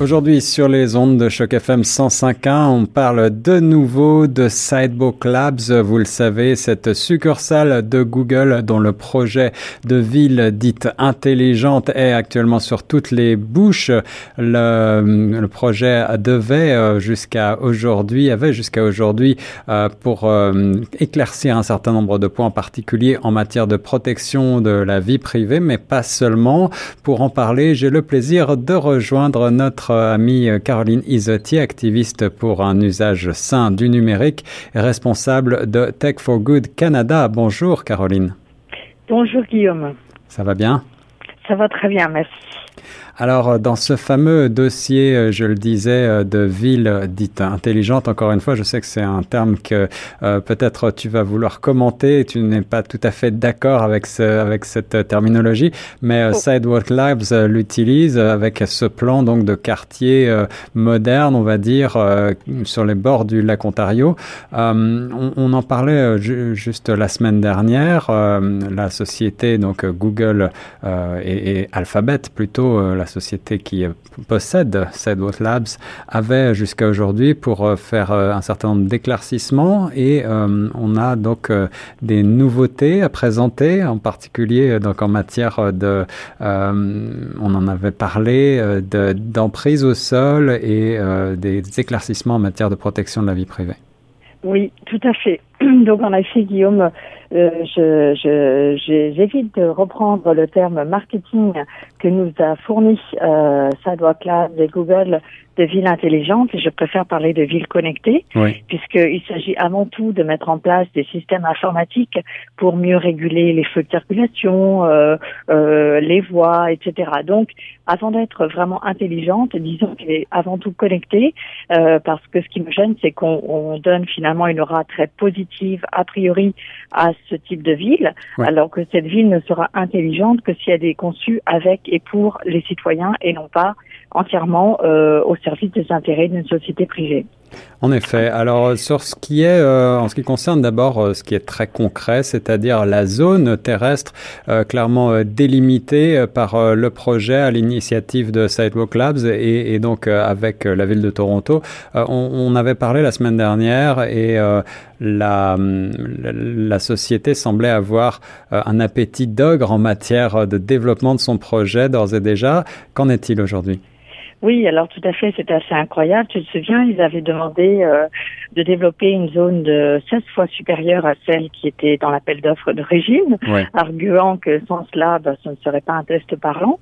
Aujourd'hui, sur les ondes de Choc FM 105.1, on parle de nouveau de Sidebook Labs. Vous le savez, cette succursale de Google dont le projet de ville dite intelligente est actuellement sur toutes les bouches. Le, projet devait euh, jusqu'à aujourd'hui, avait jusqu'à aujourd'hui euh, pour euh, éclaircir un certain nombre de points en particulier en matière de protection de la vie privée, mais pas seulement. Pour en parler, j'ai le plaisir de rejoindre notre amie Caroline Isotti, activiste pour un usage sain du numérique et responsable de Tech for Good Canada. Bonjour Caroline. Bonjour Guillaume. Ça va bien? Ça va très bien, merci. Alors, euh, dans ce fameux dossier, euh, je le disais, euh, de ville dite intelligente, encore une fois, je sais que c'est un terme que peut-être tu vas vouloir commenter. Tu n'es pas tout à fait d'accord avec, ce, avec cette terminologie, mais oh. Sidewalk Labs l'utilise avec ce plan donc de quartier moderne, on va dire, sur les bords du lac Ontario. On, on, en parlait juste la semaine dernière. la société, donc Google et, et Alphabet plutôt, la société qui euh, possède Sidewalk Labs avait jusqu'à aujourd'hui pour euh, faire euh, un certain nombre d'éclaircissements et on a donc des nouveautés à présenter, en particulier donc en matière de, on en avait parlé, d'emprise au sol et des éclaircissements en matière de protection de la vie privée. Oui, tout à fait. Donc en effet, Guillaume, euh, je, j'évite de reprendre le terme marketing que nous a fourni euh, Sidewalk Labs et Google de ville intelligente et je préfère parler de ville connectée puisqu'il s'agit avant tout de mettre en place des systèmes informatiques pour mieux réguler les feux de circulation, euh, euh, les voies, etc. Donc, avant d'être vraiment intelligente, disons qu'elle est avant tout connectée euh, parce que ce qui me gêne, c'est qu'on donne finalement une aura très positive a priori à ce type de ville, alors que cette ville ne sera intelligente que si elle est conçue avec et pour les citoyens et non pas entièrement euh, au service des intérêts d'une société privée. En effet. Alors sur ce qui est, euh, en ce qui concerne d'abord euh, ce qui est très concret, c'est-à-dire la zone terrestre euh, clairement délimitée par le projet à l'initiative de Sidewalk Labs et, donc avec la ville de Toronto. On, avait parlé la semaine dernière et la, société semblait avoir un appétit d'ogre en matière de développement de son projet d'ores et déjà. Qu'en est-il aujourd'hui? Oui, alors tout à fait, c'est assez incroyable. Tu te souviens, ils avaient demandé euh, de développer une zone de 16 fois supérieure à celle qui était dans l'appel d'offres de régime, arguant que sans cela, bah, ce ne serait pas un test parlant.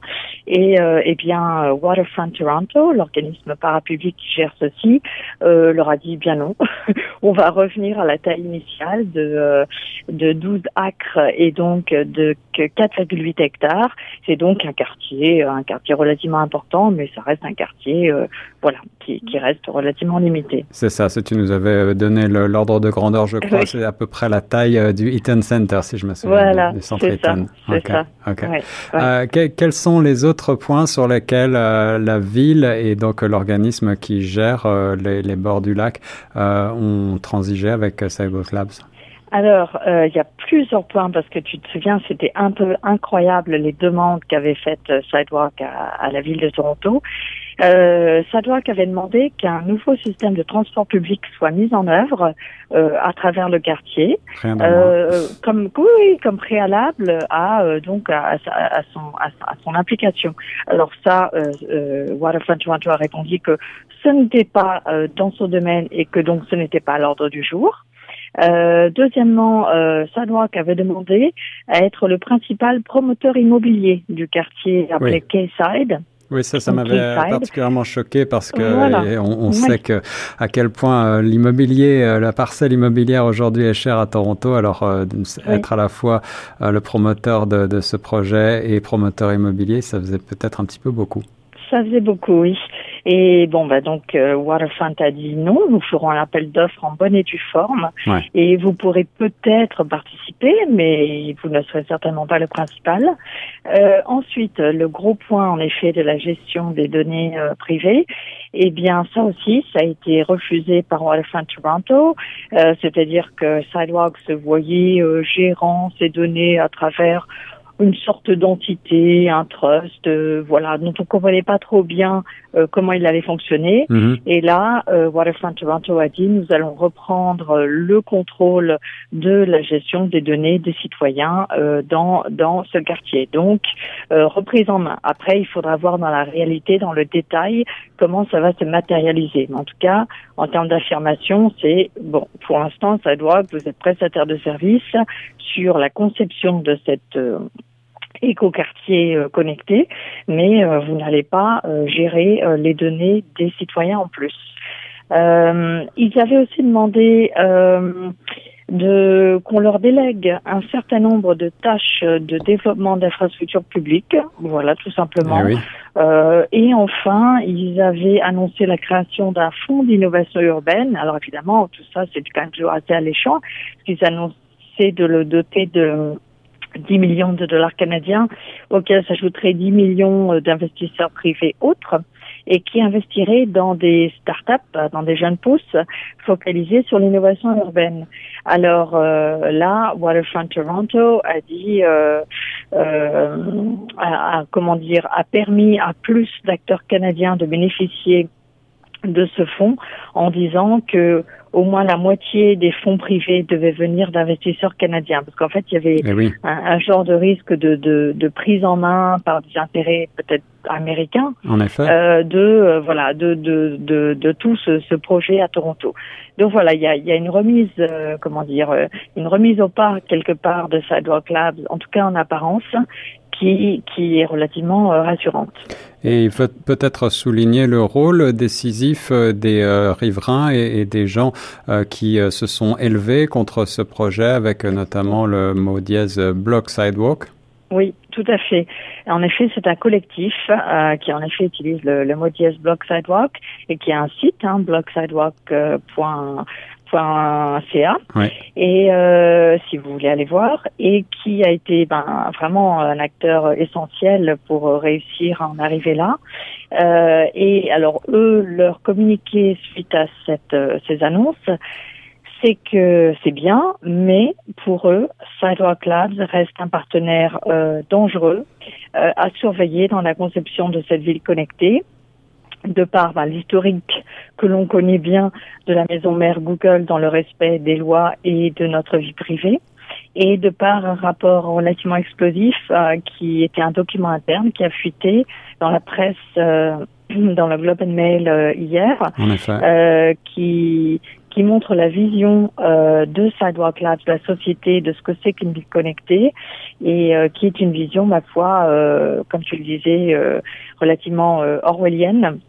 Et euh, eh bien, Waterfront Toronto, l'organisme parapublic qui gère ceci, euh, leur a dit bien non. On va revenir à la taille initiale de, euh, de 12 acres et donc de 4,8 hectares. C'est donc un quartier, un quartier relativement important, mais ça reste un quartier, euh, voilà, qui, qui, reste relativement limité. C'est ça, si tu nous avais donné l'ordre de grandeur, je crois, c'est à peu près la taille euh, du Eaton Center, si je me souviens, voilà, du centre Eaton. C'est ça. Ouais, euh, quels sont les autres points sur lesquels la ville et donc l'organisme qui gère les, les, bords du lac ont transigé avec Cyber Labs alors, euh, il y a plusieurs points parce que tu te souviens, c'était un peu incroyable les demandes qu'avait faites euh, Sidewalk à, la ville de Toronto. Euh, Sidewalk avait demandé qu'un nouveau système de transport public soit mis en œuvre euh, à travers le quartier, euh, comme oui, comme préalable à euh, donc à, à, son à, son implication. Alors ça, Waterfront Toronto a répondu que ce n'était pas dans son domaine et que donc ce n'était pas à l'ordre du jour. Euh, deuxièmement, euh, Sadwalk avait demandé à être le principal promoteur immobilier du quartier appelé oui. Kayside. Oui, ça, ça m'avait particulièrement choqué parce que on, sait que à quel point euh, l'immobilier, euh, la parcelle immobilière aujourd'hui est chère à Toronto. Alors être à la fois le promoteur de, de, ce projet et promoteur immobilier, ça faisait peut-être un petit peu beaucoup. Ça faisait beaucoup, oui. Et bon, bah donc euh, Waterfront a dit non, nous ferons un appel d'offres en bonne et due forme, et vous pourrez peut-être participer, mais vous ne serez certainement pas le principal. Euh, ensuite, le gros point en effet de la gestion des données euh, privées, eh bien ça aussi, ça a été refusé par Waterfront Toronto, euh, c'est-à-dire que Sidewalk se voyait gérant ces données à travers une sorte d'entité, un trust, euh, voilà, dont on comprenait pas trop bien euh, comment il allait fonctionner. Mhm. Et là, euh, Waterfront Toronto a dit nous allons reprendre le contrôle de la gestion des données des citoyens dans dans ce quartier. Donc reprise en main. Après, il faudra voir dans la réalité, dans le détail, comment ça va se matérialiser. Mais en tout cas, en termes d'affirmation, c'est bon. Pour l'instant, ça doit. Vous êtes prestataire de service sur la conception de cette éco-quartier euh, connecté, mais euh, vous n'allez pas euh, gérer les données des citoyens en plus. ils avaient aussi demandé de qu'on leur délègue un certain nombre de tâches de développement d'infrastructures publiques, voilà tout simplement. Eh et enfin, ils avaient annoncé la création d'un fonds d'innovation urbaine. Alors évidemment, tout ça c'est quand même toujours assez alléchant, qu'ils annonçaient de le doter de 10 millions de dollars canadiens, auxquels s'ajouteraient 10 millions euh, d'investisseurs privés autres et qui investiraient dans des start-up, euh, dans des jeunes pousses focalisés sur l'innovation urbaine. Alors euh, là, Waterfront Toronto a dit, euh, a, comment dire, a permis à plus d'acteurs canadiens de bénéficier de ce fonds en disant que au moins la moitié des fonds privés devaient venir d'investisseurs canadiens, parce qu'en fait, il y avait eh un, genre de risque de, de, de, prise en main par des intérêts peut-être américains, en effet. Euh, de euh, voilà de, de, de, de, tout ce, ce, projet à Toronto. Donc voilà, il y a, y a une remise, euh, comment dire, une remise au pas quelque part de Sidewalk Labs, en tout cas en apparence, qui, qui est relativement rassurante. Et il faut peut-être souligner le rôle décisif euh, des euh, riverains et, des gens euh, qui se sont élevés contre ce projet avec notamment le mot dièse Block Sidewalk. Oui, tout à fait. En effet, c'est un collectif qui en effet utilise le, mot dièse Block Sidewalk et qui a un site, hein, blocksidewalk.com .ca et euh, si vous voulez aller voir et qui a été ben, vraiment un acteur essentiel pour réussir à en arriver là. Euh, et alors eux leur communiqué suite à cette euh, ces annonces c'est que c'est bien, mais pour eux, Sidewalk Labs reste un partenaire euh, dangereux euh, à surveiller dans la conception de cette ville connectée de par ben, l'historique que l'on connaît bien de la maison mère Google dans le respect des lois et de notre vie privée, et de par un rapport relativement explosif euh, qui était un document interne qui a fuité dans la presse, euh, dans le Globe and Mail euh, hier, qui qui montre la vision de Sidewalk Labs, de la société, de ce que c'est qu'une ville connectée, et qui est une vision, ma foi, comme tu le disais, relativement orwellienne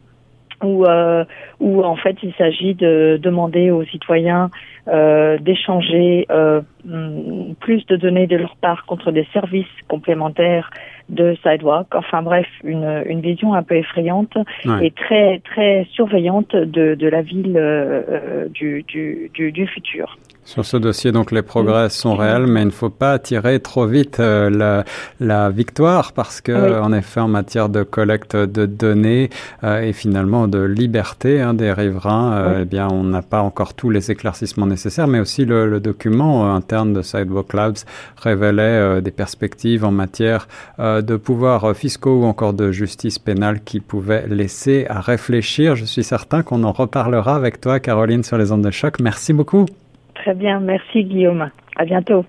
où, euh, où en fait il s'agit de demander aux citoyens euh, d'échanger euh, mm, plus de données de leur part contre des services complémentaires de Sidewalk. Enfin bref, une, une vision un peu effrayante et très très surveillante de, de la ville euh, euh, du, du, du, du futur. Sur ce dossier, donc les progrès sont réels, mais il ne faut pas tirer trop vite euh, la, la, victoire parce que, en effet, en matière de collecte de données euh, et finalement de liberté hein, des riverains, euh, eh bien, on n'a pas encore tous les éclaircissements nécessaires, mais aussi le, le document interne de Sidewalk Labs révélait des perspectives en matière de pouvoirs fiscaux ou encore de justice pénale qui pouvaient laisser à réfléchir. Je suis certain qu'on en reparlera avec toi, Caroline, sur les ondes de choc. Merci beaucoup. Très bien, merci Guillaume. À bientôt.